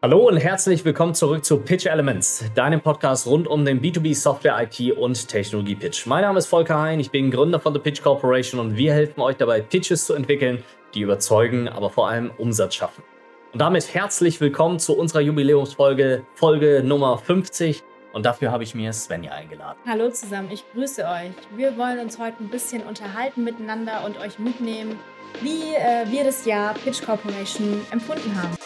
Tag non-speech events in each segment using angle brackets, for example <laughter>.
Hallo und herzlich willkommen zurück zu Pitch Elements, deinem Podcast rund um den B2B Software, IT und Technologie Pitch. Mein Name ist Volker Hein, ich bin Gründer von The Pitch Corporation und wir helfen euch dabei, Pitches zu entwickeln, die überzeugen, aber vor allem Umsatz schaffen. Und damit herzlich willkommen zu unserer Jubiläumsfolge, Folge Nummer 50. Und dafür habe ich mir Svenja eingeladen. Hallo zusammen, ich grüße euch. Wir wollen uns heute ein bisschen unterhalten miteinander und euch mitnehmen, wie äh, wir das Jahr Pitch Corporation empfunden haben.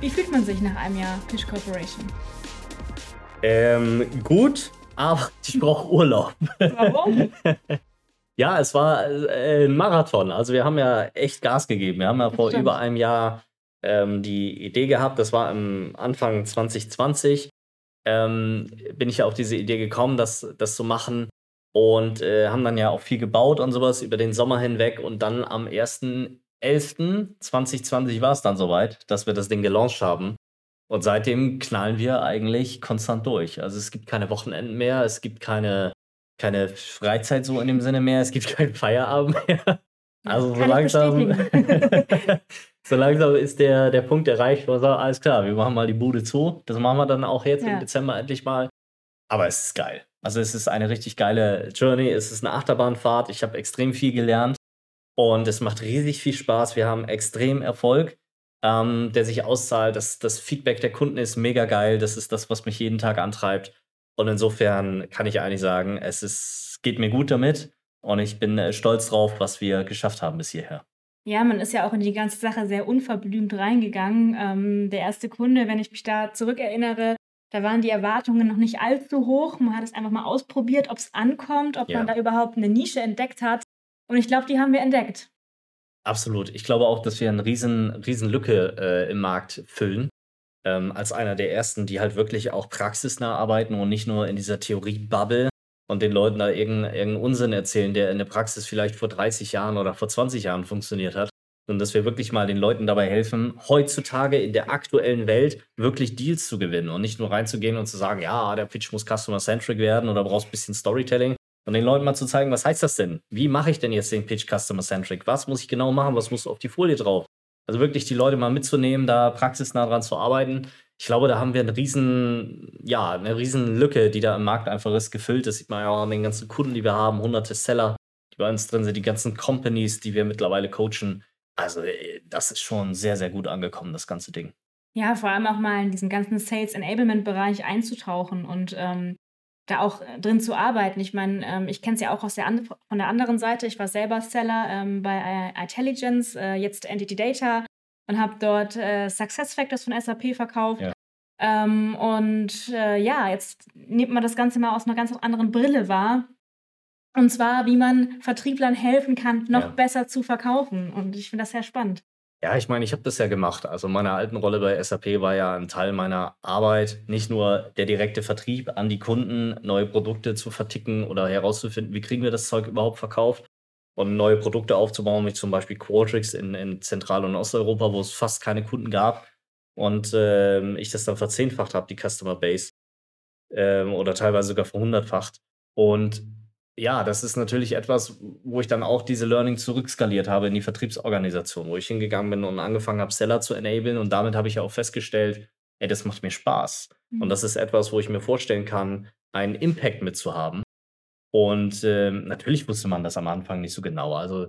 Wie fühlt man sich nach einem Jahr Pitch Corporation? Ähm, gut, aber <laughs> ich brauche Urlaub. Warum? <laughs> ja, es war äh, ein Marathon. Also wir haben ja echt Gas gegeben. Wir haben ja vor stimmt. über einem Jahr ähm, die Idee gehabt, das war am Anfang 2020, ähm, bin ich ja auf diese Idee gekommen, das, das zu machen. Und äh, haben dann ja auch viel gebaut und sowas über den Sommer hinweg. Und dann am 1.11.2020 war es dann soweit, dass wir das Ding gelauncht haben. Und seitdem knallen wir eigentlich konstant durch. Also es gibt keine Wochenenden mehr, es gibt keine, keine Freizeit so in dem Sinne mehr, es gibt <laughs> keinen Feierabend mehr. Also so langsam, <laughs> so langsam ist der, der Punkt erreicht, wo wir sagen, alles klar, wir machen mal die Bude zu. Das machen wir dann auch jetzt Ja. im Dezember endlich mal. Aber es ist geil. Also es ist eine richtig geile Journey, es ist eine Achterbahnfahrt. Ich habe extrem viel gelernt und es macht riesig viel Spaß. Wir haben extrem Erfolg, ähm, der sich auszahlt. Das, das Feedback der Kunden ist mega geil. Das ist das, was mich jeden Tag antreibt. Und insofern kann ich eigentlich sagen, es ist, geht mir gut damit und ich bin äh, stolz drauf, was wir geschafft haben bis hierher. Ja, man ist ja auch in die ganze Sache sehr unverblümt reingegangen. Ähm, der erste Kunde, wenn ich mich da zurückerinnere, da waren die Erwartungen noch nicht allzu hoch. Man hat es einfach mal ausprobiert, ob es ankommt, ob Ja. man da überhaupt eine Nische entdeckt hat. Und ich glaube, die haben wir entdeckt. Absolut. Ich glaube auch, dass wir eine riesen, riesen Lücke äh, im Markt füllen. Ähm, als einer der ersten, die halt wirklich auch praxisnah arbeiten und nicht nur in dieser Theorie-Bubble und den Leuten da irgendeinen irgendeinen Unsinn erzählen, der in der Praxis vielleicht vor 30 Jahren oder vor 20 Jahren funktioniert hat. Und dass wir wirklich mal den Leuten dabei helfen, heutzutage in der aktuellen Welt wirklich Deals zu gewinnen und nicht nur reinzugehen und zu sagen, ja, der Pitch muss customer-centric werden oder brauchst ein bisschen Storytelling, und den Leuten mal zu zeigen, was heißt das denn? Wie mache ich denn jetzt den Pitch Customer-Centric? Was muss ich genau machen? Was muss auf die Folie drauf? Also wirklich die Leute mal mitzunehmen, da praxisnah dran zu arbeiten. Ich glaube, da haben wir eine riesen, ja, eine riesen Lücke, die da im Markt einfach ist, gefüllt. Das sieht man ja auch an den ganzen Kunden, die wir haben, hunderte Seller, die bei uns drin sind, die ganzen Companies, die wir mittlerweile coachen. Also äh, das ist schon sehr, sehr gut angekommen, das ganze Ding. Ja, vor allem auch mal in diesen ganzen Sales Enablement Bereich einzutauchen und ähm, da auch äh, drin zu arbeiten. Ich meine, ähm, ich kenne es ja auch aus der and von der anderen Seite. Ich war selber Seller ähm, bei Intelligence, äh, jetzt Entity Data und habe dort äh, Success Factors von SAP verkauft. Ja. Ähm, und äh, ja, jetzt nimmt man das Ganze mal aus einer ganz anderen Brille wahr. Und zwar, wie man Vertrieblern helfen kann, noch Ja. besser zu verkaufen. Und ich finde das sehr spannend. Ja, ich meine, ich habe das ja gemacht. Also meine alten Rolle bei SAP war ja ein Teil meiner Arbeit, nicht nur der direkte Vertrieb an die Kunden, neue Produkte zu verticken oder herauszufinden, wie kriegen wir das Zeug überhaupt verkauft und neue Produkte aufzubauen, wie zum Beispiel Qualtrics in, in Zentral- und Osteuropa, wo es fast keine Kunden gab und ähm, ich das dann verzehnfacht habe, die Customer Base ähm, oder teilweise sogar verhundertfacht. Und ja, das ist natürlich etwas, wo ich dann auch diese Learning zurückskaliert habe in die Vertriebsorganisation, wo ich hingegangen bin und angefangen habe, Seller zu enablen. Und damit habe ich ja auch festgestellt, ey, das macht mir Spaß. Und das ist etwas, wo ich mir vorstellen kann, einen Impact mitzuhaben. Und ähm, natürlich wusste man das am Anfang nicht so genau. Also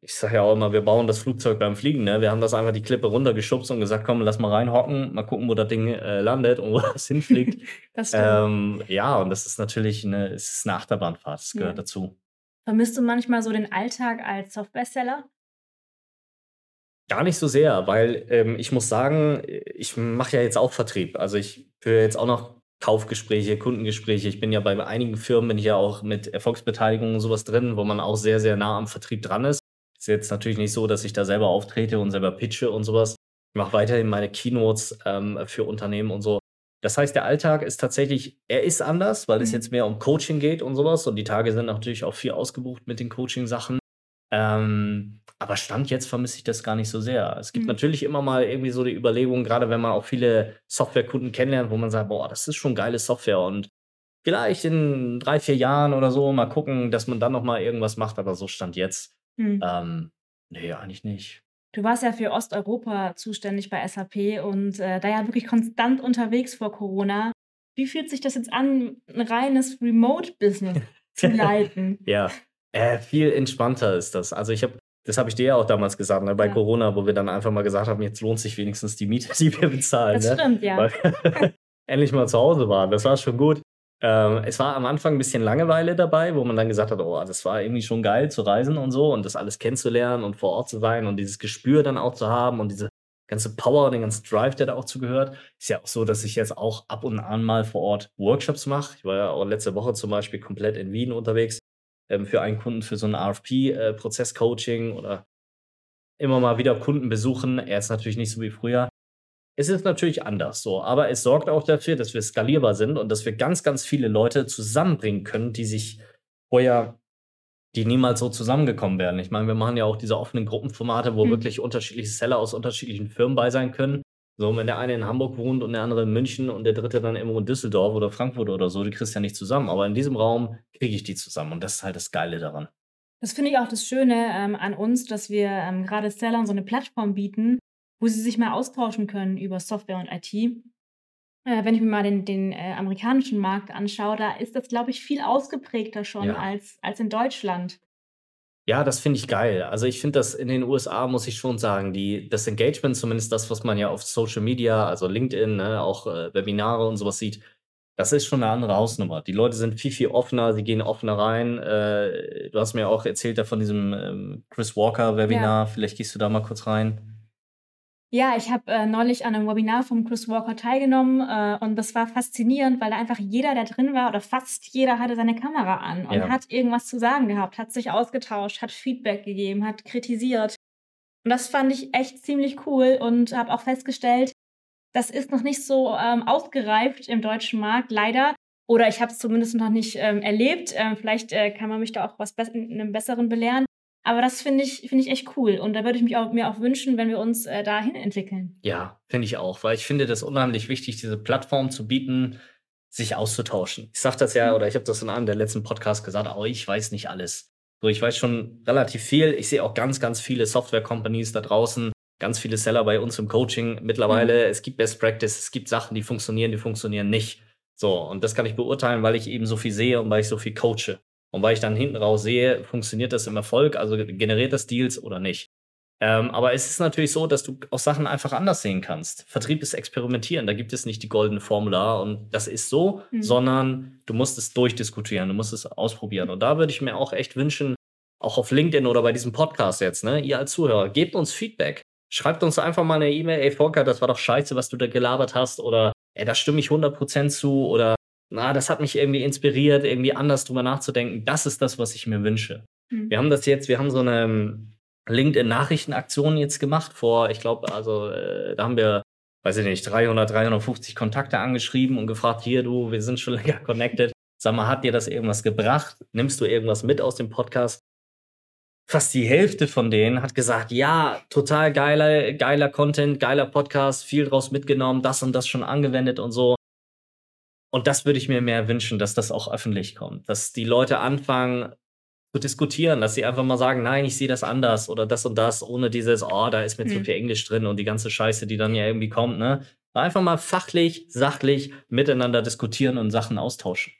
ich sage ja auch immer, wir bauen das Flugzeug beim Fliegen. Ne? Wir haben das einfach die Klippe runtergeschubst und gesagt, komm, lass mal reinhocken, mal gucken, wo das Ding äh, landet und wo <laughs> das hinfliegt. <laughs> Das ähm, ja, und das ist natürlich eine, es ist eine Achterbahnfahrt, das gehört Ja. dazu. Vermisst du manchmal so den Alltag als Softwareseller? Gar nicht so sehr, weil ähm, ich muss sagen, ich mache ja jetzt auch Vertrieb. Also ich führe jetzt auch noch Kaufgespräche, Kundengespräche. Ich bin ja bei einigen Firmen, bin ich ja auch mit Erfolgsbeteiligung und sowas drin, wo man auch sehr, sehr nah am Vertrieb dran ist. Ist jetzt natürlich nicht so, dass ich da selber auftrete und selber pitche und sowas. Ich mache weiterhin meine Keynotes ähm, für Unternehmen und so. Das heißt, der Alltag ist tatsächlich, er ist anders, weil es Mhm. jetzt mehr um Coaching geht und sowas. Und die Tage sind natürlich auch viel ausgebucht mit den Coaching-Sachen. Ähm, aber Stand jetzt vermisse ich das gar nicht so sehr. Es gibt Mhm. natürlich immer mal irgendwie so die Überlegung, gerade wenn man auch viele Softwarekunden kennenlernt, wo man sagt, boah, das ist schon geile Software und vielleicht in drei, vier Jahren oder so mal gucken, dass man dann noch mal irgendwas macht, aber so stand jetzt. Mhm. Ähm, ne, eigentlich nicht. Du warst ja für Osteuropa zuständig bei SAP und, äh, da ja wirklich konstant unterwegs vor Corona. Wie fühlt sich das jetzt an, ein reines Remote-Business <laughs> zu leiten? Ja, äh, viel entspannter ist das. Also, ich habe das habe ich dir ja auch damals gesagt, ne, bei Ja. Corona, wo wir dann einfach mal gesagt haben: „Jetzt lohnt sich wenigstens die Miete, <laughs> die wir bezahlen“, Das ne? stimmt, ja. Weil <laughs> endlich mal zu Hause waren. Das war schon gut. Ähm, es war am Anfang ein bisschen Langeweile dabei, wo man dann gesagt hat: „Oh, das war irgendwie schon geil zu reisen und so und das alles kennenzulernen und vor Ort zu sein und dieses Gespür dann auch zu haben und diese ganze Power und den ganzen Drive, der da auch zugehört.“ Ist ja auch so, dass ich jetzt auch ab und an mal vor Ort Workshops mache. Ich war ja auch letzte Woche zum Beispiel komplett in Wien unterwegs, ähm, für einen Kunden für so 'n RFP äh, oder immer mal wieder Kunden besuchen. Er ist natürlich nicht so wie früher. Es ist natürlich anders so, aber es sorgt auch dafür, dass wir skalierbar sind und dass wir ganz, ganz viele Leute zusammenbringen können, die sich vorher die niemals so zusammengekommen wären. Ich meine, wir machen ja auch diese offenen Gruppenformate, wo Mhm. wirklich unterschiedliche Seller aus unterschiedlichen Firmen bei sein können. So, wenn der eine in Hamburg wohnt und der andere in München und der dritte dann irgendwo in Düsseldorf oder Frankfurt oder so, die kriegst du ja nicht zusammen. Aber in diesem Raum kriege ich die zusammen und das ist halt das Geile daran. Das finde ich auch das Schöne, ähm, an uns, dass wir, ähm, grade Sellern so 'ne Plattform bieten, wo sie sich mal austauschen können über Software und IT. Äh, wenn ich mir mal den den, äh, amerikanischen Markt anschaue, da ist das, glaube ich, viel ausgeprägter schon Ja. als als in Deutschland. Ja, das finde ich geil. Also, ich finde das in den USA, muss ich schon sagen, die das Engagement, zumindest das, was man ja auf Social Media, also LinkedIn, ne, auch, äh, Webinare und so was sieht, das ist schon 'ne andere Hausnummer. Die Leute sind viel, viel offener, sie gehen offener rein. Äh, du hast mir auch erzählt da von diesem, ähm, Chris Walker Ja. Webinar. Vielleicht gehst du da mal kurz rein? Ja, ich habe, äh, neulich an 'nem Webinar vom Chris Walker teilgenommen, äh, und das war faszinierend, weil da einfach jeder, der drin war oder fast jeder hatte seine Kamera an und Ja. hat irgendwas zu sagen gehabt, hat sich ausgetauscht, hat Feedback gegeben, hat kritisiert. Und das fand ich echt ziemlich cool und habe auch festgestellt, das ist noch nicht so, ähm, ausgereift im deutschen Markt, leider. Oder ich habe es zumindest noch nicht, ähm, erlebt. Ähm, vielleicht, äh, kann man mich da auch was in 'nem Besseren belehren. Aber das finde ich finde ich echt cool und da würde ich mich auch mir auch wünschen, wenn wir uns, äh, dahin entwickeln. Ja, finde ich auch, weil ich finde das unheimlich wichtig, diese Plattform zu bieten, sich auszutauschen. Ich sage das ja Mhm. oder ich habe das in einem der letzten Podcasts gesagt: „Oh, ich weiß nicht alles.“ So, ich weiß schon relativ viel. Ich sehe auch ganz, ganz viele Software-Companies da draußen, ganz viele Seller bei uns im Coaching mittlerweile. Mhm. Es gibt Best Practice, es gibt Sachen, die funktionieren, die funktionieren nicht. So, und das kann ich beurteilen, weil ich eben so viel sehe und weil ich so viel coache. Und weil ich dann hinten raus sehe, funktioniert das im Erfolg, also generiert das Deals oder nicht. Ähm, aber es ist natürlich so, dass du auch Sachen einfach anders sehen kannst. Vertrieb ist Experimentieren, da gibt es nicht die goldene Formula und das ist so, Mhm. sondern du musst es durchdiskutieren, du musst es ausprobieren. Und da würde ich mir auch echt wünschen, auch auf LinkedIn oder bei diesem Podcast jetzt, ne, ihr als Zuhörer, gebt uns Feedback. Schreibt uns einfach mal 'ne E-Mail: „Ey Volker, das war doch scheiße, was du da gelabert hast“, oder „Ey, da stimme ich 100% zu“, oder „Na, das hat mich irgendwie inspiriert, irgendwie anders drüber nachzudenken.“ Das ist das, was ich mir wünsche. Mhm. Wir haben das jetzt wir haben so 'ne, ähm, LinkedIn-Nachrichtenaktion jetzt gemacht vor ich glaube, also, äh, da haben wir, weiß ich nicht, 300, 350 Kontakte angeschrieben und gefragt: „Hier du, wir sind schon <laughs> länger connected. Sag mal, hat dir das irgendwas gebracht? Nimmst du irgendwas mit aus dem Podcast?“ Fast die Hälfte von denen hat gesagt: „Ja, total geiler geiler Content, geiler Podcast, viel draus mitgenommen, das und das schon angewendet“ und so. Und das würde ich mir mehr wünschen, dass das auch öffentlich kommt, dass die Leute anfangen zu diskutieren, dass sie einfach mal sagen: „Nein, ich sehe das anders“ oder das und das, ohne dieses: „Oh, da ist mir zu Mhm. viel Englisch drin“ und die ganze Scheiße, die dann ja irgendwie kommt, ne? Einfach mal fachlich, sachlich miteinander diskutieren und Sachen austauschen.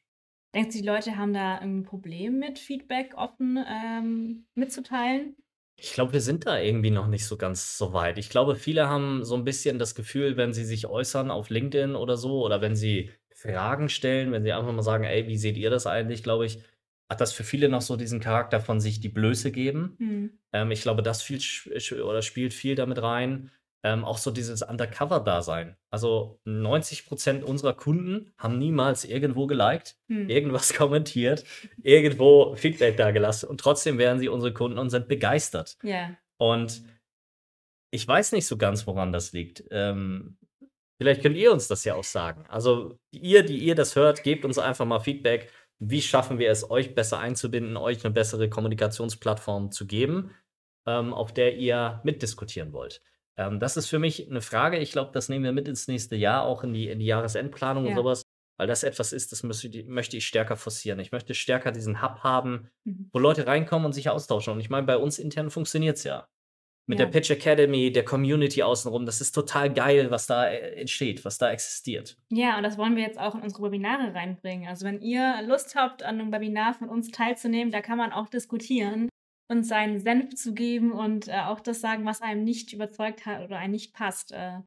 Denkst du, die Leute haben da 'n Problem mit Feedback offen, ähm, mitzuteilen? Ich glaube, wir sind da irgendwie noch nicht so ganz so weit. Ich glaube, viele haben so 'n bisschen das Gefühl, wenn sie sich äußern auf LinkedIn oder so oder wenn sie Fragen stellen, wenn sie einfach mal sagen: „Ey, wie seht ihr das eigentlich?“ Glaube ich, hat das für viele noch so diesen Charakter von sich die Blöße geben. Mhm. Ähm, ich glaube, das viel oder spielt viel damit rein. Ähm, auch so dieses Undercover-Dasein. Also, 90% unserer Kunden haben niemals irgendwo geliked, Mhm. irgendwas <laughs> kommentiert, irgendwo Feedback dagelassen und trotzdem wären sie unsere Kunden und sind begeistert. Ja. Und ich weiß nicht so ganz, woran das liegt. Ähm, vielleicht könnt ihr uns das ja auch sagen. Also, ihr, die ihr das hört, gebt uns einfach mal Feedback. Wie schaffen wir es, euch besser einzubinden, euch 'ne bessere Kommunikationsplattform zu geben, ähm, auf der ihr mitdiskutieren wollt? Ähm, das ist für mich 'ne Frage. Ich glaube, das nehmen wir mit ins nächste Jahr, auch in die in die Jahresendplanung und Ja. so was. weil das etwas ist, das die möchte ich stärker forcieren. Ich möchte stärker diesen Hub haben, Mhm. wo Leute reinkommen und sich austauschen. Und ich meine, bei uns intern funktioniert's ja. Mit der Ja. Pitch Academy, der Community außenrum, das ist total geil, was da, äh, entsteht, was da existiert. Ja, und das wollen wir jetzt auch in unsere Webinare reinbringen. Also, wenn ihr Lust habt, an 'nem Webinar von uns teilzunehmen, da kann man auch diskutieren und seinen Senf zu geben und, äh, auch das sagen, was einem nicht überzeugt hat oder einem nicht passt. Äh,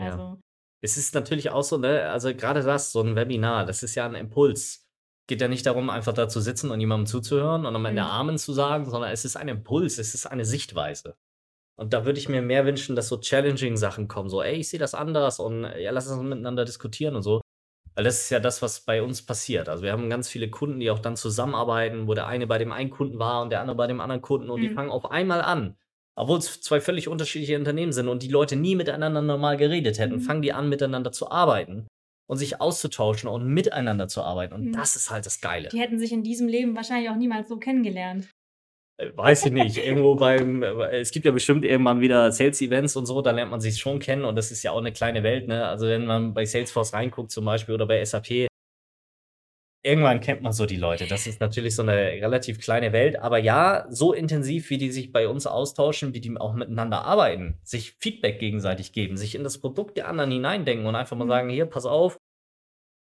Ja. also Es ist natürlich auch so, ne also, grade das, so 'n Webinar, das ist ja 'n Impuls. Geht ja nicht darum, einfach da zu sitzen und jemandem zuzuhören und am Ende Mhm. Amen zu sagen, sondern es ist ein Impuls, es ist eine Sichtweise. Und da würde ich mir mehr wünschen, dass so challenging Sachen kommen, so: „Ey, ich sehe das anders und ja, lass uns miteinander diskutieren“ und so. Weil das ist ja das, was bei uns passiert. Also, wir haben ganz viele Kunden, die auch dann zusammenarbeiten, wo der eine bei dem einen Kunden war und der andere bei dem anderen Kunden und die Mhm. fangen auf einmal an. Obwohl's 2 völlig unterschiedliche Unternehmen sind und die Leute nie miteinander normal geredet hätten, Mhm. fangen die an, miteinander zu arbeiten und sich auszutauschen und miteinander zu arbeiten. Und Mhm. das ist halt das Geile. Die hätten sich in diesem Leben wahrscheinlich auch niemals so kennengelernt. Äh, weiß ich nicht. Irgendwo beim äh, es gibt ja bestimmt irgendwann wieder Sales-Events und so, da lernt man sich schon kennen und das ist ja auch 'ne kleine Welt, ne? Also, wenn man bei Salesforce reinguckt zum Beispiel oder bei SAP irgendwann kennt man so die Leute. Das ist natürlich so 'ne relativ kleine Welt. Aber ja, so intensiv, wie die sich bei uns austauschen, wie die auch miteinander arbeiten, sich Feedback gegenseitig geben, sich in das Produkt der anderen hineindenken und einfach mal Mhm. sagen: „Hier, pass auf,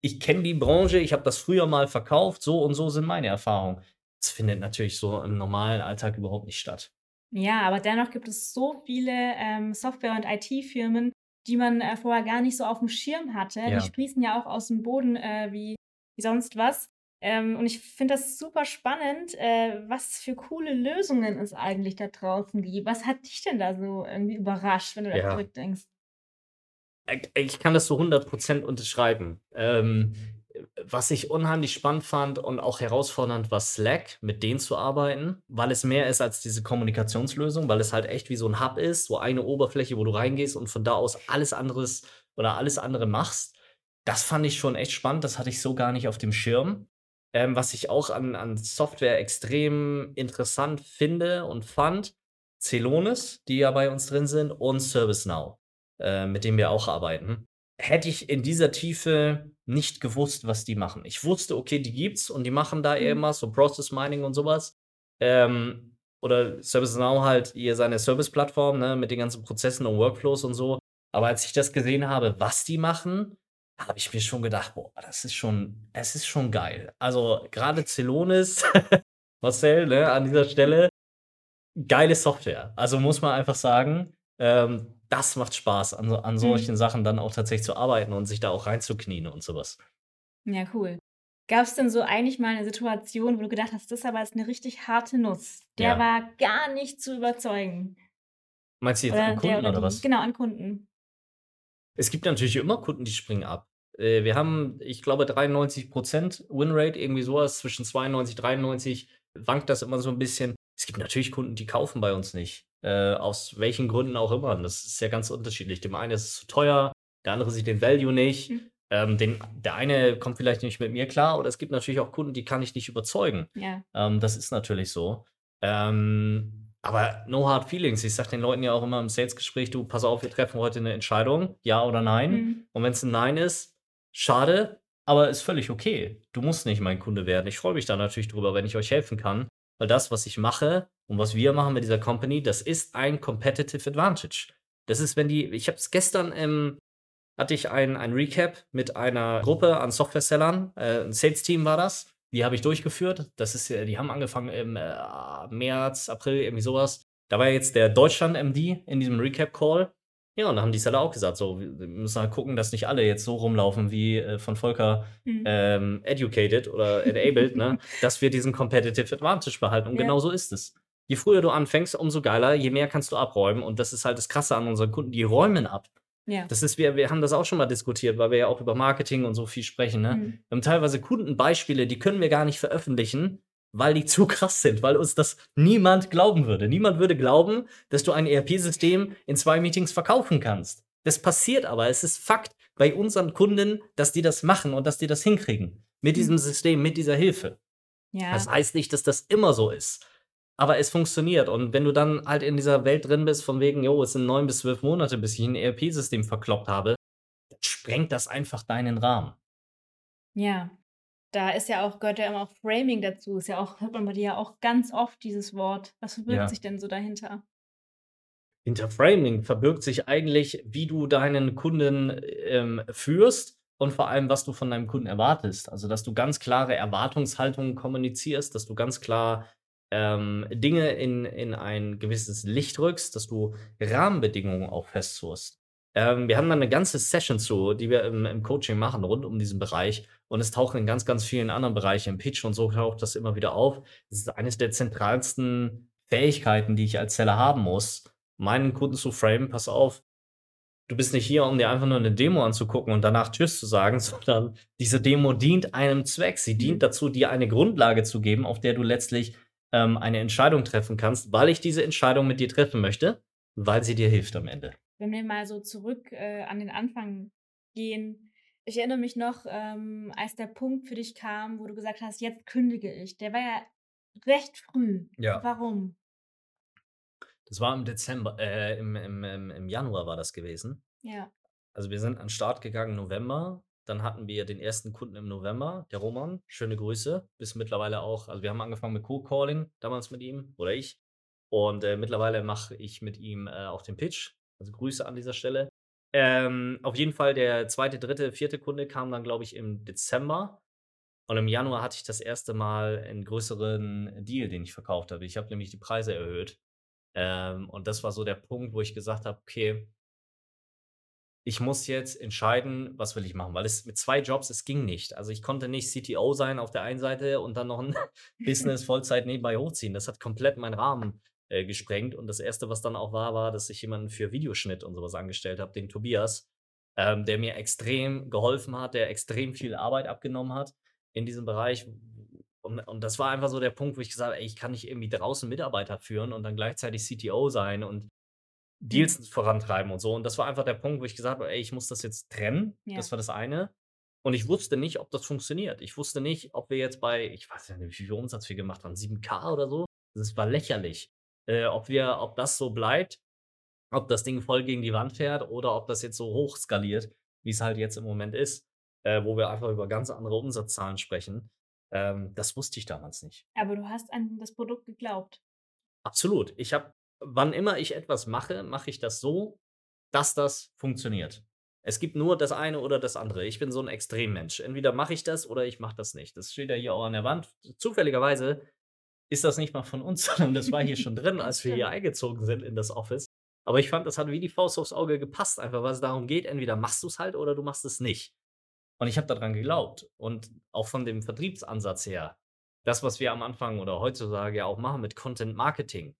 ich kenne die Branche, ich habe das früher mal verkauft, so und so sind meine Erfahrungen.“ Das findet natürlich so im normalen Alltag überhaupt nicht statt. Ja, aber dennoch gibt es so viele, ähm, Software und IT-Firmen, die man, äh, vorher gar nicht so aufm Schirm hatte. Die Ja. sprießen ja auch aus'm Boden, äh, wie wie sonst was. Ähm, und ich finde das super spannend, äh, was für coole Lösungen es eigentlich da draußen gibt. Was hat dich denn da so irgendwie überrascht, wenn du da Ja. zurückdenkst? Äh, ich kann das zu 100 % unterschreiben. Ähm, was ich unheimlich spannend fand und auch herausfordernd war Slack, mit denen zu arbeiten, weil es mehr ist als diese Kommunikationslösung, weil es halt echt wie so 'n Hub ist, so eine Oberfläche, wo du reingehst und von da aus alles anderes oder alles andere machst. Das fand ich schon echt spannend, das hatte ich so gar nicht auf dem Schirm. Ähm, was ich auch an an Software extrem interessant finde und fand, Celonis, die ja bei uns drin sind und ServiceNow, äh, mit denen wir auch arbeiten. Hätte ich in dieser Tiefe nicht gewusst, was die machen. Ich wusste, okay, die gibt's und die machen da Mhm. irgendwas, so Process Mining und so was. Ähm, oder ServiceNow halt hier seine Serviceplattform, ne, mit den ganzen Prozessen und Workflows und so. Aber als ich das gesehen habe, was die machen, habe ich mir schon gedacht: „Boah, das ist schon es ist schon geil.“ Also, grade Celonis, <laughs> Marcel, ne, an dieser Stelle, geile Software. Also, muss man einfach sagen, ähm, das macht Spaß, an so an Mhm. solchen Sachen dann auch tatsächlich zu arbeiten und sich da auch reinzuknien und so was. Ja, cool. Gab's denn so eigentlich mal 'ne Situation, wo du gedacht hast: „Das ist aber jetzt 'ne richtig harte Nuss. Der Ja. war gar nicht zu überzeugen?“ Meinst du jetzt Oder an Kunden oder oder was? genau, an Kunden. Es gibt natürlich immer Kunden, die springen ab. Äh, wir haben, ich glaube, 93 % Winrate, irgendwie so was, zwischen 92, 93 wankt das immer so 'n bisschen. Es gibt natürlich Kunden, die kaufen bei uns nicht, äh, aus welchen Gründen auch immer. Das ist ja ganz unterschiedlich. Dem einen ist es zu teuer, der andere sieht den Value nicht. Mhm. Ähm, den der eine kommt vielleicht nicht mit mir klar oder es gibt natürlich auch Kunden, die kann ich nicht überzeugen. Ja. Ähm, das ist natürlich so. Ähm, aber no hard feelings. Ich sage den Leuten ja auch immer im Sales-Gespräch: „Du, pass auf, wir treffen heute 'ne Entscheidung, ja oder nein.“ Mhm. Und wenn's 'n Nein ist, schade, aber ist völlig okay. Du musst nicht mein Kunde werden. Ich freue mich da natürlich drüber, wenn ich euch helfen kann, weil das, was ich mache und was wir machen mit dieser Company, das ist ein Competitive Advantage. Das ist, wenn die ich habe es gestern, ähm hatte ich ein ein Recap mit einer Gruppe an Software-Sellern, äh, 'n Sales-Team war das. Die habe ich durchgeführt. Das ist die haben angefangen im, äh, März, April, irgendwie so was. Da war jetzt der Deutschland-MD in diesem Recap-Call. Ja, und da haben die Seller auch gesagt, so: „Wir wir müssen halt gucken, dass nicht alle jetzt so rumlaufen wie, äh, von Volker, Mhm. ähm, educated oder enabled, ne, <laughs> dass wir diesen Competitive Advantage behalten.“ Und Ja. genau so ist es. Je früher du anfängst, umso geiler, je mehr kannst du abräumen. Und das ist halt das Krasse an unseren Kunden, die räumen ab. Ja. Das ist wir wir haben das auch schon mal diskutiert, weil wir ja auch über Marketing und so viel sprechen, ne? Mhm. Wir haben teilweise Kundenbeispiele, die können wir gar nicht veröffentlichen, weil die <laughs> zu krass sind, weil uns das niemand glauben würde. Niemand würde glauben, dass du ein ERP-System in 2 Meetings verkaufen kannst. Das passiert aber. Es ist Fakt bei unseren Kunden, dass die das machen und dass die das hinkriegen mit diesem Mhm. System, mit dieser Hilfe. Ja. Das heißt nicht, dass das immer so ist, aber es funktioniert. Und wenn du dann halt in dieser Welt drin bist von wegen: „Jo, es sind 9 bis 12 Monate, bis ich 'n ERP-System verkloppt habe“, dann sprengt das einfach deinen Rahmen. Ja, da ist ja auch gehört ja immer auch Framing dazu. Ist ja auch hört man bei dir ja auch ganz oft dieses Wort. Was verbirgt Ja. sich denn so dahinter? Hinter Framing verbirgt sich eigentlich, wie du deinen Kunden, ähm, führst und vor allem, was du von deinem Kunden erwartest. Also, dass du ganz klare Erwartungshaltungen kommunizierst, dass du ganz klar, ähm, Dinge in in ein gewisses Licht rückst, dass du Rahmenbedingungen auch festzurrst. Ähm, wir haben da 'ne ganze Session zu, die wir im im Coaching machen rund um diesen Bereich und es taucht in ganz, ganz vielen anderen Bereichen im Pitch und so taucht das immer wieder auf. Das ist eines der zentralsten Fähigkeiten, die ich als Seller haben muss, meinen Kunden zu framen: „Pass auf, du bist nicht hier, um dir einfach nur 'ne Demo anzugucken und danach tschüss zu sagen, <laughs> sondern diese Demo dient einem Zweck. Sie dient Mhm. dazu, dir eine Grundlage zu geben, auf der du letztlich, ähm, eine Entscheidung treffen kannst, weil ich diese Entscheidung mit dir treffen möchte, weil sie dir hilft am Ende.“ Wenn wir mal so zurück, äh, an den Anfang gehen. Ich erinnere mich noch, ähm, als der Punkt für dich kam, wo du gesagt hast: „Jetzt kündige ich.“ Der war ja recht früh. Ja. Warum? Das war im Dezember äh, im im im im Januar war das gewesen. Ja. Also, wir sind an 'n Start gegangen November. Dann hatten wir den 1. Kunden im November, der Roman. Schöne Grüße. Bis mittlerweile auch also, wir haben angefangen mit Cold Calling damals mit ihm oder ich. Und, äh, mittlerweile mache ich mit ihm, äh, auch den Pitch. Also, Grüße an dieser Stelle. Ähm, auf jeden Fall der 2., 3., 4. Kunde kam dann, glaube ich, im Dezember. Und im Januar hatte ich das 1. Mal 'n größeren Deal, den ich verkauft habe. Ich habe nämlich die Preise erhöht. Ähm, und das war so der Punkt, wo ich gesagt habe: „Okay“ „ich muss jetzt entscheiden, was will ich machen?“ Weil es mit 2 Jobs es ging nicht. Also, ich konnte nicht CTO sein auf der einen Seite und dann noch 'n <laughs> Business Vollzeit nebenbei hochziehen. Das hat komplett meinen Rahmen, äh, gesprengt. Und das 1., was dann auch war, war, dass ich jemanden für Videoschnitt und so was angestellt habe, den Tobias, ähm, der mir extrem geholfen hat, der extrem viel Arbeit abgenommen hat in diesem Bereich. Und und das war einfach so der Punkt, wo ich gesagt habe: „Ey, ich kann nicht irgendwie draußen Mitarbeiter führen und dann gleichzeitig CTO sein und Mhm. Deals vorantreiben und so.“ Und das war einfach der Punkt, wo ich gesagt habe: „Ey, ich muss das jetzt trennen.“ Ja. Das war das eine. Und ich wusste nicht, ob das funktioniert. Ich wusste nicht, ob wir jetzt bei ich weiß ja nicht, wie viel Umsatz wir gemacht haben, 7.000 oder so. Das war lächerlich. Äh, ob wir ob das so bleibt, ob das Ding voll gegen die Wand fährt oder ob das jetzt so hoch skaliert, wie's halt jetzt im Moment ist, äh, wo wir einfach über ganz andere Umsatzzahlen sprechen. Ähm, das wusste ich damals nicht. Aber du hast an das Produkt geglaubt? Absolut. Ich habe wann immer ich etwas mache, mache ich das so, dass das funktioniert. Es gibt nur das eine oder das andere. Ich bin so 'n Extremmensch. Entweder mache ich das oder ich mache das nicht. Das steht ja hier auch an der Wand. Zufälligerweise ist das nicht mal von uns, <laughs> sondern das war hier schon drin, als wir hier eingezogen sind in das Office. Aber ich fand, das hat wie die Faust aufs Auge gepasst, einfach weil's darum geht, entweder machst du's halt oder du machst es nicht. Und ich habe da dran geglaubt. Und auch von dem Vertriebsansatz her, das, was wir am Anfang oder heutzutage ja auch machen mit Content Marketing.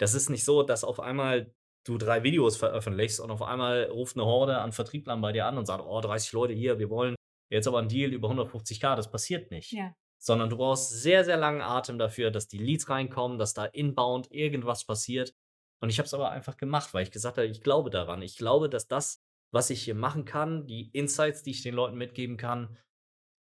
Das ist nicht so, dass auf einmal du 3 Videos veröffentlichst und auf einmal ruft 'ne Horde an Vertrieblern bei dir an und sagt: „Oh, 30 Leute hier, wir wollen jetzt aber 'n Deal über 150.000.“ Das passiert nicht. Ja. Sondern du brauchst sehr, sehr langen Atem dafür, dass die Leads reinkommen, dass da inbound irgendwas passiert. Und ich habe es aber einfach gemacht, weil ich gesagt habe: „Ich glaube daran. Ich glaube, dass das, was ich hier machen kann, die Insights, die ich den Leuten mitgeben kann,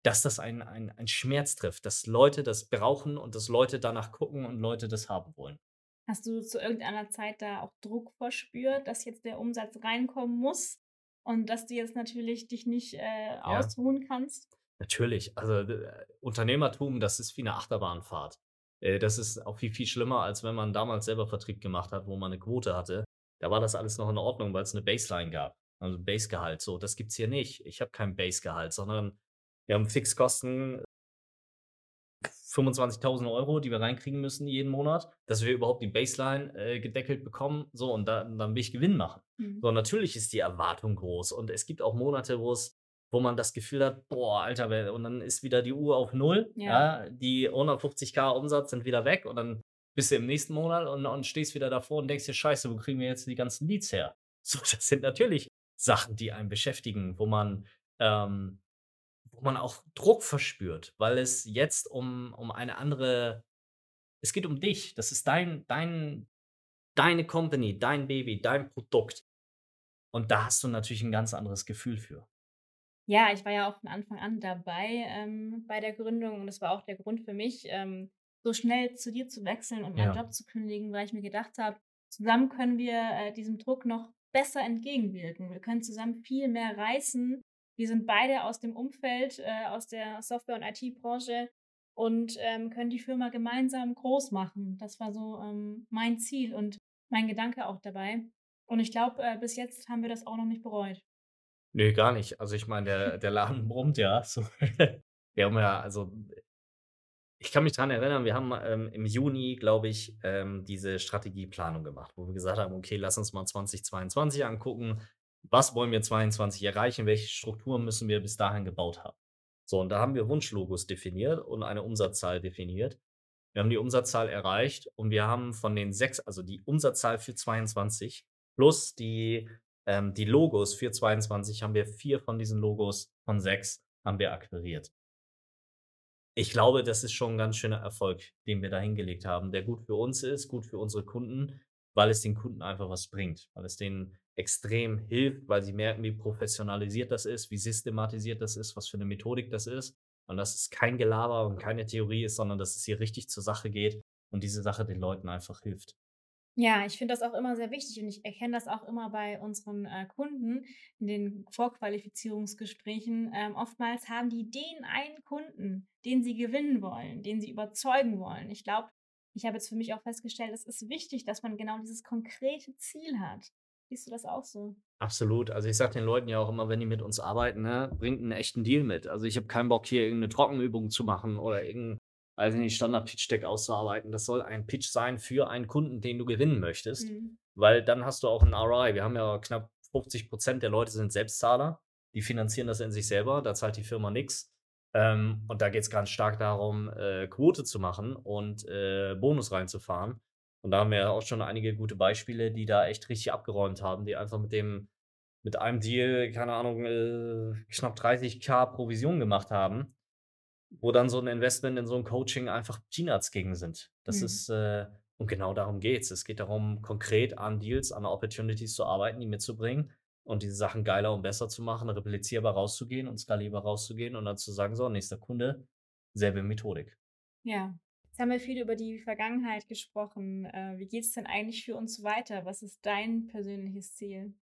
dass das einen einen Schmerz trifft, dass Leute das brauchen und dass Leute danach gucken und Leute das haben wollen.“ Hast du zu irgendeiner Zeit da auch Druck verspürt, dass jetzt der Umsatz reinkommen muss und dass du jetzt natürlich dich nicht, äh, Ja. ausruhen kannst? Natürlich. Also, äh, Unternehmertum, das ist wie 'ne Achterbahnfahrt. Äh, das ist auch viel, viel schlimmer, als wenn man damals selber Vertrieb gemacht hat, wo man 'ne Quote hatte. Da war das alles noch in Ordnung, weil's 'ne Baseline gab, also Basegehalt so. Das gibt's hier nicht. Ich habe kein Basegehalt, sondern wir haben Fixkosten 25.000 €, die wir reinkriegen müssen jeden Monat, dass wir überhaupt die Baseline, äh, gedeckelt bekommen. So, und da dann will ich Gewinn machen. Mhm. So, natürlich ist die Erwartung groß. Und es gibt auch Monate, wo's wo man das Gefühl hat: „Boah, Alter, wer“ und dann ist wieder die Uhr auf 0, Ja. ja? Die 150.000 Umsatz sind wieder weg und dann bist du im nächsten Monat und und stehst wieder davor und denkst dir: „Scheiße, wo kriegen wir jetzt die ganzen Leads her?“ <laughs> So, das sind natürlich Sachen, die einen beschäftigen, wo man ähm, wo man auch Druck verspürt, weil es jetzt um um eine andere es geht um dich. Das ist dein dein deine Company, dein Baby, dein Produkt. Und da hast du natürlich 'n ganz anderes Gefühl für. Ja, ich war ja auch von Anfang an dabei, ähm, bei der Gründung und das war auch der Grund für mich, ähm, so schnell zu dir zu wechseln und meinen Ja. Job zu kündigen, weil ich mir gedacht habe: „Zusammen können wir, äh, diesem Druck noch besser entgegenwirken. Wir können zusammen viel mehr reißen, Wir sind beide aus dem Umfeld, äh, aus der Software- und IT-Branche und ähm, können die Firma gemeinsam groß machen. Das war so ähm, mein Ziel und mein Gedanke auch dabei. Und ich glaube, äh, bis jetzt haben wir das auch noch nicht bereut. Nee, gar nicht. Also ich meine, der, der Laden brummt ja. <laughs> So. Wir haben ja, also ich kann mich daran erinnern, wir haben ähm, im Juni, glaube ich, ähm, diese Strategieplanung gemacht, wo wir gesagt haben, okay, lass uns mal 2022 angucken. Was wollen wir 2022 erreichen? Welche Strukturen müssen wir bis dahin gebaut haben? So, und da haben wir Wunschlogos definiert und eine Umsatzzahl definiert. Wir haben die Umsatzzahl erreicht und wir haben von den sechs, also die Umsatzzahl für 22 plus die, ähm, die Logos für 22 haben wir vier von diesen Logos von sechs haben wir akquiriert. Ich glaube, das ist schon ein ganz schöner Erfolg, den wir da hingelegt haben, der gut für uns ist, gut für unsere Kunden, weil es den Kunden einfach was bringt, weil es denen extrem hilft, weil sie merken, wie professionalisiert das ist, wie systematisiert das ist, was für eine Methodik das ist und dass es kein Gelaber und keine Theorie ist, sondern dass es hier richtig zur Sache geht und diese Sache den Leuten einfach hilft. Ja, ich finde das auch immer sehr wichtig und ich erkenne das auch immer bei unseren äh, Kunden in den Vorqualifizierungsgesprächen. Ähm, oftmals haben die den einen Kunden, den sie gewinnen wollen, den sie überzeugen wollen. Ich glaube, ich habe jetzt für mich auch festgestellt, es ist wichtig, dass man genau dieses konkrete Ziel hat. Siehst du das auch so? Absolut. Also ich sage den Leuten ja auch immer, wenn die mit uns arbeiten, ne, bringt einen echten Deal mit. Also ich habe keinen Bock, hier irgendeine Trockenübung zu machen oder irgendein, weiß nicht, Standard-Pitch-Deck auszuarbeiten. Das soll ein Pitch sein für einen Kunden, den du gewinnen möchtest. Mhm. Weil dann hast du auch ein ROI. Wir haben ja knapp 50 Prozent der Leute sind Selbstzahler. Die finanzieren das in sich selber. Da zahlt die Firma nichts. Ähm, und da geht es ganz stark darum, äh, Quote zu machen und äh, Bonus reinzufahren. Und da haben wir auch schon einige gute Beispiele, die da echt richtig abgeräumt haben, die einfach mit dem, mit einem Deal, keine Ahnung, äh, knapp 30k Provision gemacht haben, wo dann so ein Investment in so ein Coaching einfach Peanuts gegen sind. Das mhm. ist, äh, und genau darum geht's. Es geht darum, konkret an Deals, an Opportunities zu arbeiten, die mitzubringen und diese Sachen geiler und besser zu machen, replizierbar rauszugehen und skalierbar rauszugehen und dann zu sagen, so, nächster Kunde, selbe Methodik. Ja, Jetzt haben wir viel über die Vergangenheit gesprochen. Äh, wie geht es denn eigentlich für uns weiter? Was ist dein persönliches Ziel?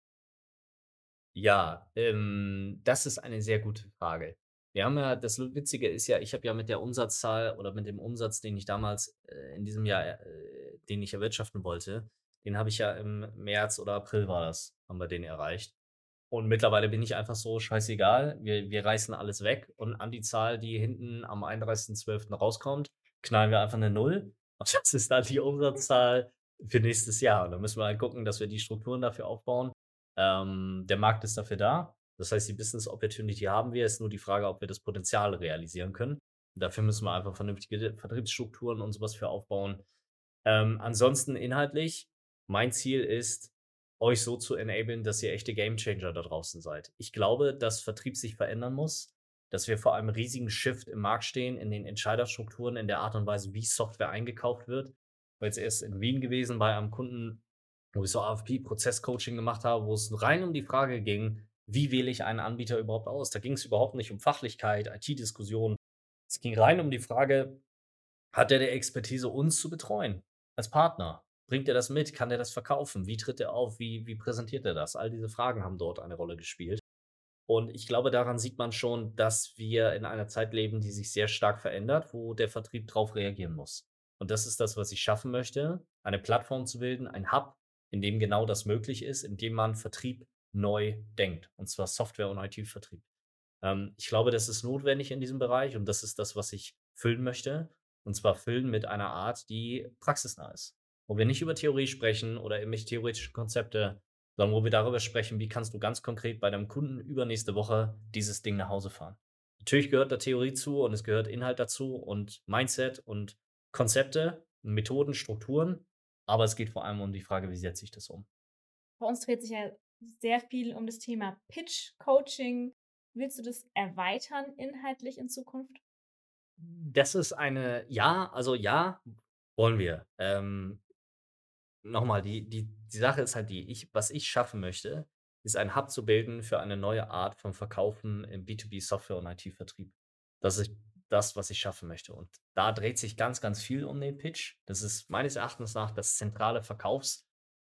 Ja, ähm, das ist eine sehr gute Frage. Wir haben ja, das Witzige ist ja, ich habe ja mit der Umsatzzahl oder mit dem Umsatz, den ich damals äh, in diesem Jahr, äh, den ich erwirtschaften wollte, den habe ich ja im März oder April war das, haben wir den erreicht. Und mittlerweile bin ich einfach so scheißegal. Wir, wir reißen alles weg und an die Zahl, die hinten am 31.12. rauskommt, knallen wir einfach eine Null. <laughs> Und das ist dann die Umsatzzahl für nächstes Jahr. Und dann müssen wir halt gucken, dass wir die Strukturen dafür aufbauen. Ähm, der Markt ist dafür da. Das heißt, die Business Opportunity haben wir. Ist nur die Frage, ob wir das Potenzial realisieren können. Dafür müssen wir einfach vernünftige Vertriebsstrukturen und sowas für aufbauen. Ähm, ansonsten inhaltlich, mein Ziel ist, euch so zu enablen, dass ihr echte Gamechanger da draußen seid. Ich glaube, dass Vertrieb sich verändern muss dass wir vor einem riesigen Shift im Markt stehen, in den Entscheiderstrukturen, in der Art und Weise, wie Software eingekauft wird. Ich war jetzt erst in Wien gewesen bei einem Kunden, wo ich so AFP-Prozesscoaching gemacht habe, wo es rein um die Frage ging, wie wähle ich einen Anbieter überhaupt aus? Da ging es überhaupt nicht um Fachlichkeit, IT-Diskussion. Es ging rein um die Frage, hat er die Expertise, uns zu betreuen als Partner? Bringt er das mit? Kann er das verkaufen? Wie tritt er auf? Wie, wie präsentiert er das? All diese Fragen haben dort eine Rolle gespielt. Und ich glaube, daran sieht man schon, dass wir in einer Zeit leben, die sich sehr stark verändert, wo der Vertrieb darauf reagieren muss. Und das ist das, was ich schaffen möchte, eine Plattform zu bilden, ein Hub, in dem genau das möglich ist, in dem man Vertrieb neu denkt, und zwar Software- und IT-Vertrieb. Ähm, ich glaube, das ist notwendig in diesem Bereich und das ist das, was ich füllen möchte. Und zwar füllen mit einer Art, die praxisnah ist. Wo wir nicht über Theorie sprechen oder irgendwelche theoretischen Konzepte, sondern wo wir darüber sprechen, wie kannst du ganz konkret bei deinem Kunden übernächste Woche dieses Ding nach Hause fahren. Natürlich gehört da Theorie zu und es gehört Inhalt dazu und Mindset und Konzepte, Methoden, Strukturen, aber es geht vor allem um die Frage, wie setze ich das um. Bei uns dreht sich ja sehr viel um das Thema Pitch, Coaching. Willst du das erweitern inhaltlich in Zukunft? Das ist eine, ja, also ja, wollen wir. Ähm, nochmal, die, die, die Sache ist halt die, ich, was ich schaffen möchte, ist ein Hub zu bilden für eine neue Art von Verkaufen im B2B-Software- und IT-Vertrieb. Das ist das, was ich schaffen möchte. Und da dreht sich ganz, ganz viel um den Pitch. Das ist meines Erachtens nach das zentrale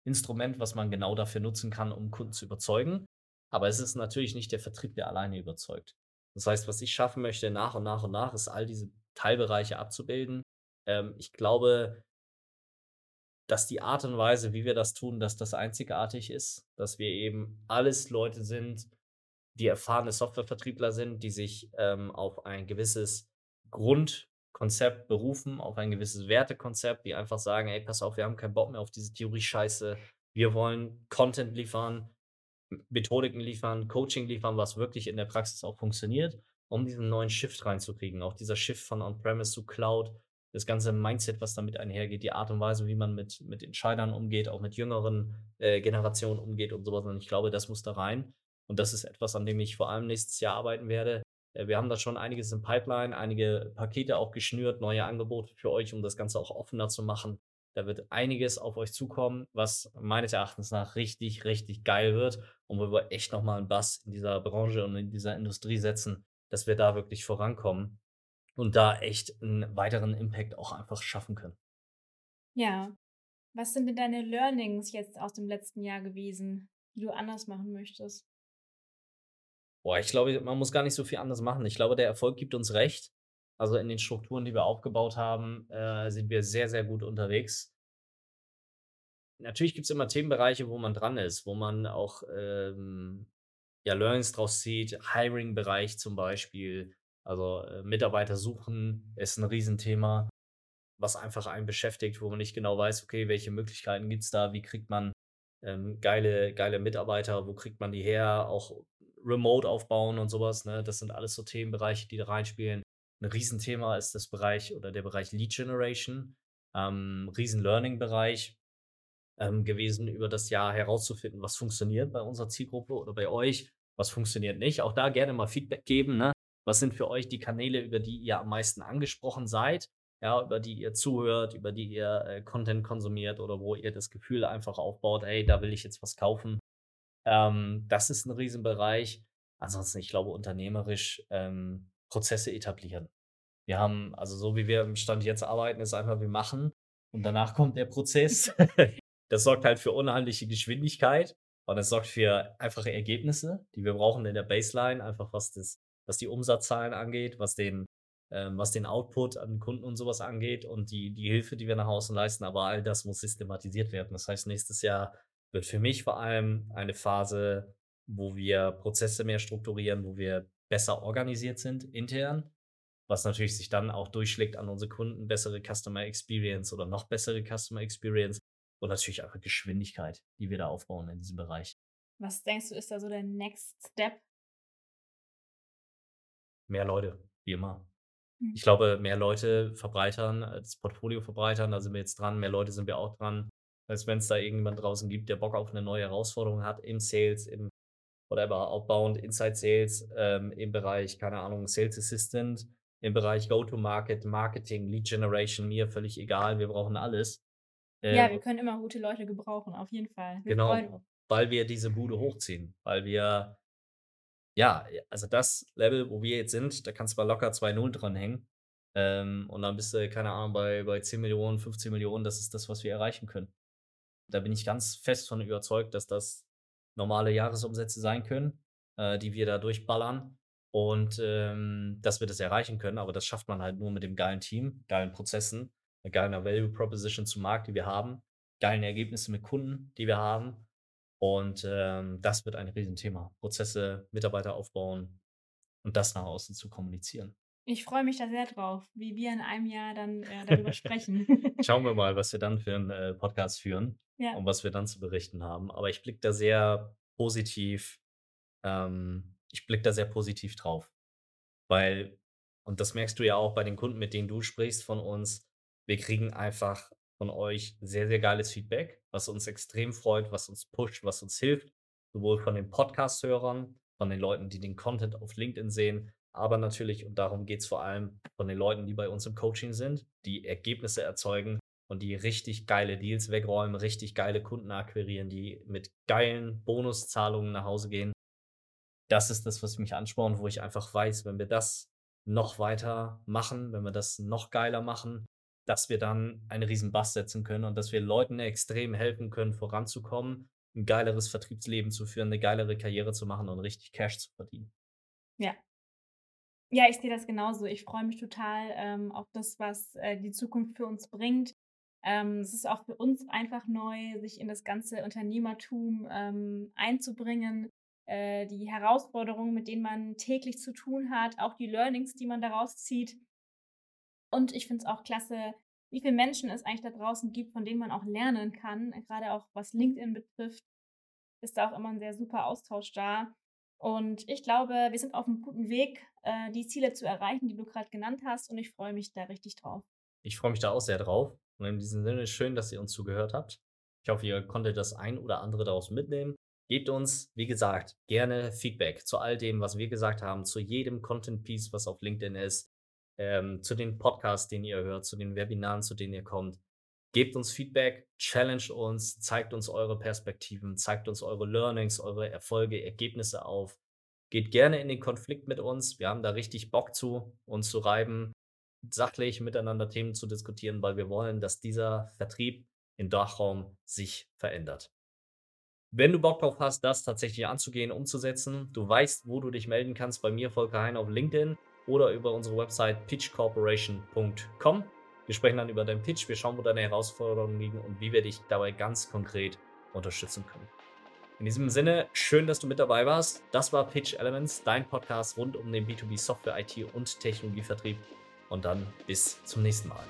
Verkaufsinstrument, was man genau dafür nutzen kann, um Kunden zu überzeugen. Aber es ist natürlich nicht der Vertrieb, der alleine überzeugt. Das heißt, was ich schaffen möchte nach und nach und nach, ist all diese Teilbereiche abzubilden. Ähm, ich glaube, dass die Art und Weise, wie wir das tun, dass das einzigartig ist, dass wir eben alles Leute sind, die erfahrene Softwarevertriebler sind, die sich ähm, auf ein gewisses Grundkonzept berufen, auf ein gewisses Wertekonzept, die einfach sagen, ey, pass auf, wir haben keinen Bock mehr auf diese Theorie-Scheiße. Wir wollen Content liefern, Methodiken liefern, Coaching liefern, was wirklich in der Praxis auch funktioniert, um diesen neuen Shift reinzukriegen. Auch dieser Shift von On-Premise zu Cloud, das ganze Mindset, was damit einhergeht, die Art und Weise, wie man mit, mit Entscheidern umgeht, auch mit jüngeren äh, Generationen umgeht und sowas. Und ich glaube, das muss da rein. Und das ist etwas, an dem ich vor allem nächstes Jahr arbeiten werde. Äh, wir haben da schon einiges im Pipeline, einige Pakete auch geschnürt, neue Angebote für euch, um das Ganze auch offener zu machen. Da wird einiges auf euch zukommen, was meines Erachtens nach richtig, richtig geil wird und wo wir echt nochmal einen Bass in dieser Branche und in dieser Industrie setzen, dass wir da wirklich vorankommen und da echt einen weiteren Impact auch einfach schaffen können. Ja. Was sind denn deine Learnings jetzt aus dem letzten Jahr gewesen, die du anders machen möchtest? Boah, ich glaube, man muss gar nicht so viel anders machen. Ich glaube, der Erfolg gibt uns recht. Also in den Strukturen, die wir aufgebaut haben, äh, sind wir sehr, sehr gut unterwegs. Natürlich gibt es immer Themenbereiche, wo man dran ist, wo man auch ähm, ja, Learnings draus zieht. Hiring-Bereich zum Beispiel, also äh, Mitarbeiter suchen ist ein Riesenthema, was einfach einen beschäftigt, wo man nicht genau weiß, okay, welche Möglichkeiten gibt es da, wie kriegt man ähm, geile, geile Mitarbeiter, wo kriegt man die her, auch Remote aufbauen und sowas. Ne? Das sind alles so Themenbereiche, die da reinspielen. Ein Riesenthema ist das Bereich oder der Bereich Lead Generation, ähm, riesen Learning-Bereich ähm, gewesen, über das Jahr herauszufinden, was funktioniert bei unserer Zielgruppe oder bei euch, was funktioniert nicht. Auch da gerne mal Feedback geben. Ne? Was sind für euch die Kanäle, über die ihr am meisten angesprochen seid? Ja, über die ihr zuhört, über die ihr äh, Content konsumiert oder wo ihr das Gefühl einfach aufbaut, hey, da will ich jetzt was kaufen. Ähm, das ist ein Riesenbereich. Ansonsten, ich glaube, unternehmerisch ähm, Prozesse etablieren. Wir haben, also so wie wir im Stand jetzt arbeiten, ist einfach, wir machen und danach kommt der Prozess. <laughs> das sorgt halt für unheimliche Geschwindigkeit und es sorgt für einfache Ergebnisse, die wir brauchen in der Baseline, einfach was das was die Umsatzzahlen angeht, was den, ähm, was den Output an Kunden und sowas angeht und die, die Hilfe, die wir nach außen leisten. Aber all das muss systematisiert werden. Das heißt, nächstes Jahr wird für mich vor allem eine Phase, wo wir Prozesse mehr strukturieren, wo wir besser organisiert sind intern, was natürlich sich dann auch durchschlägt an unsere Kunden, bessere Customer Experience oder noch bessere Customer Experience und natürlich einfach Geschwindigkeit, die wir da aufbauen in diesem Bereich. Was denkst du, ist da so der Next Step mehr Leute, wie immer. Mhm. Ich glaube, mehr Leute verbreitern, äh, das Portfolio verbreitern, da sind wir jetzt dran, mehr Leute sind wir auch dran. Als wenn es da irgendjemand draußen gibt, der Bock auf eine neue Herausforderung hat im Sales, im whatever, Outbound, Inside Sales, ähm, im Bereich, keine Ahnung, Sales Assistant, im Bereich Go-to-Market, Marketing, Lead Generation, mir völlig egal, wir brauchen alles. Ähm, ja, wir können immer gute Leute gebrauchen, auf jeden Fall. Wir genau, weil wir diese Bude hochziehen, weil wir ja, also das Level, wo wir jetzt sind, da kannst du mal locker 2 0 dranhängen. Ähm, und dann bist du, keine Ahnung, bei, bei 10 Millionen, 15 Millionen, das ist das, was wir erreichen können. Da bin ich ganz fest von überzeugt, dass das normale Jahresumsätze sein können, äh, die wir da durchballern und ähm, dass wir das erreichen können. Aber das schafft man halt nur mit dem geilen Team, geilen Prozessen, einer geilen Value Proposition zum Markt, die wir haben, geilen Ergebnissen mit Kunden, die wir haben und ähm, das wird ein Riesenthema. Prozesse, Mitarbeiter aufbauen und das nach außen zu kommunizieren. Ich freue mich da sehr drauf, wie wir in einem Jahr dann äh, darüber sprechen. <laughs> Schauen wir mal, was wir dann für einen äh, Podcast führen ja. und was wir dann zu berichten haben. Aber ich blicke da sehr positiv, ähm, ich blicke da sehr positiv drauf. Weil, und das merkst du ja auch bei den Kunden, mit denen du sprichst von uns, wir kriegen einfach von euch sehr, sehr geiles Feedback, was uns extrem freut, was uns pusht, was uns hilft. Sowohl von den Podcast-Hörern, von den Leuten, die den Content auf LinkedIn sehen, aber natürlich, und darum geht es vor allem, von den Leuten, die bei uns im Coaching sind, die Ergebnisse erzeugen und die richtig geile Deals wegräumen, richtig geile Kunden akquirieren, die mit geilen Bonuszahlungen nach Hause gehen. Das ist das, was mich anspornt, wo ich einfach weiß, wenn wir das noch weiter machen, wenn wir das noch geiler machen, dass wir dann einen riesen Bass setzen können und dass wir Leuten extrem helfen können, voranzukommen ein geileres Vertriebsleben zu führen, eine geilere Karriere zu machen und richtig Cash zu verdienen. Ja. Ja, ich sehe das genauso. Ich freue mich total ähm, auf das, was äh, die Zukunft für uns bringt. Ähm, es ist auch für uns einfach neu, sich in das ganze Unternehmertum ähm, einzubringen. Äh, die Herausforderungen, mit denen man täglich zu tun hat, auch die Learnings, die man daraus zieht. Und ich finde es auch klasse, wie viele Menschen es eigentlich da draußen gibt, von denen man auch lernen kann. Gerade auch was LinkedIn betrifft, ist da auch immer ein sehr super Austausch da. Und ich glaube, wir sind auf einem guten Weg, äh, die Ziele zu erreichen, die du gerade genannt hast. Und ich freue mich da richtig drauf. Ich freue mich da auch sehr drauf. Und in diesem Sinne schön, dass ihr uns zugehört habt. Ich hoffe, ihr konntet das ein oder andere daraus mitnehmen. Gebt uns, wie gesagt, gerne Feedback zu all dem, was wir gesagt haben, zu jedem Content-Piece, was auf LinkedIn ist, ähm, zu den Podcasts, den ihr hört, zu den Webinaren, zu denen ihr kommt. Gebt uns Feedback, challenge uns, zeigt uns eure Perspektiven, zeigt uns eure Learnings, eure Erfolge, Ergebnisse auf. Geht gerne in den Konflikt mit uns. Wir haben da richtig Bock zu, uns zu reiben, sachlich miteinander Themen zu diskutieren, weil wir wollen, dass dieser Vertrieb im Dachraum sich verändert. Wenn du Bock drauf hast, das tatsächlich anzugehen, umzusetzen, du weißt, wo du dich melden kannst, bei mir Volker Hein auf LinkedIn oder über unsere Website pitchcorporation.com. Wir sprechen dann über deinen Pitch, wir schauen, wo deine Herausforderungen liegen und wie wir dich dabei ganz konkret unterstützen können. In diesem Sinne, schön, dass du mit dabei warst. Das war Pitch Elements, dein Podcast rund um den B2B Software, IT und Technologievertrieb. Und dann bis zum nächsten Mal.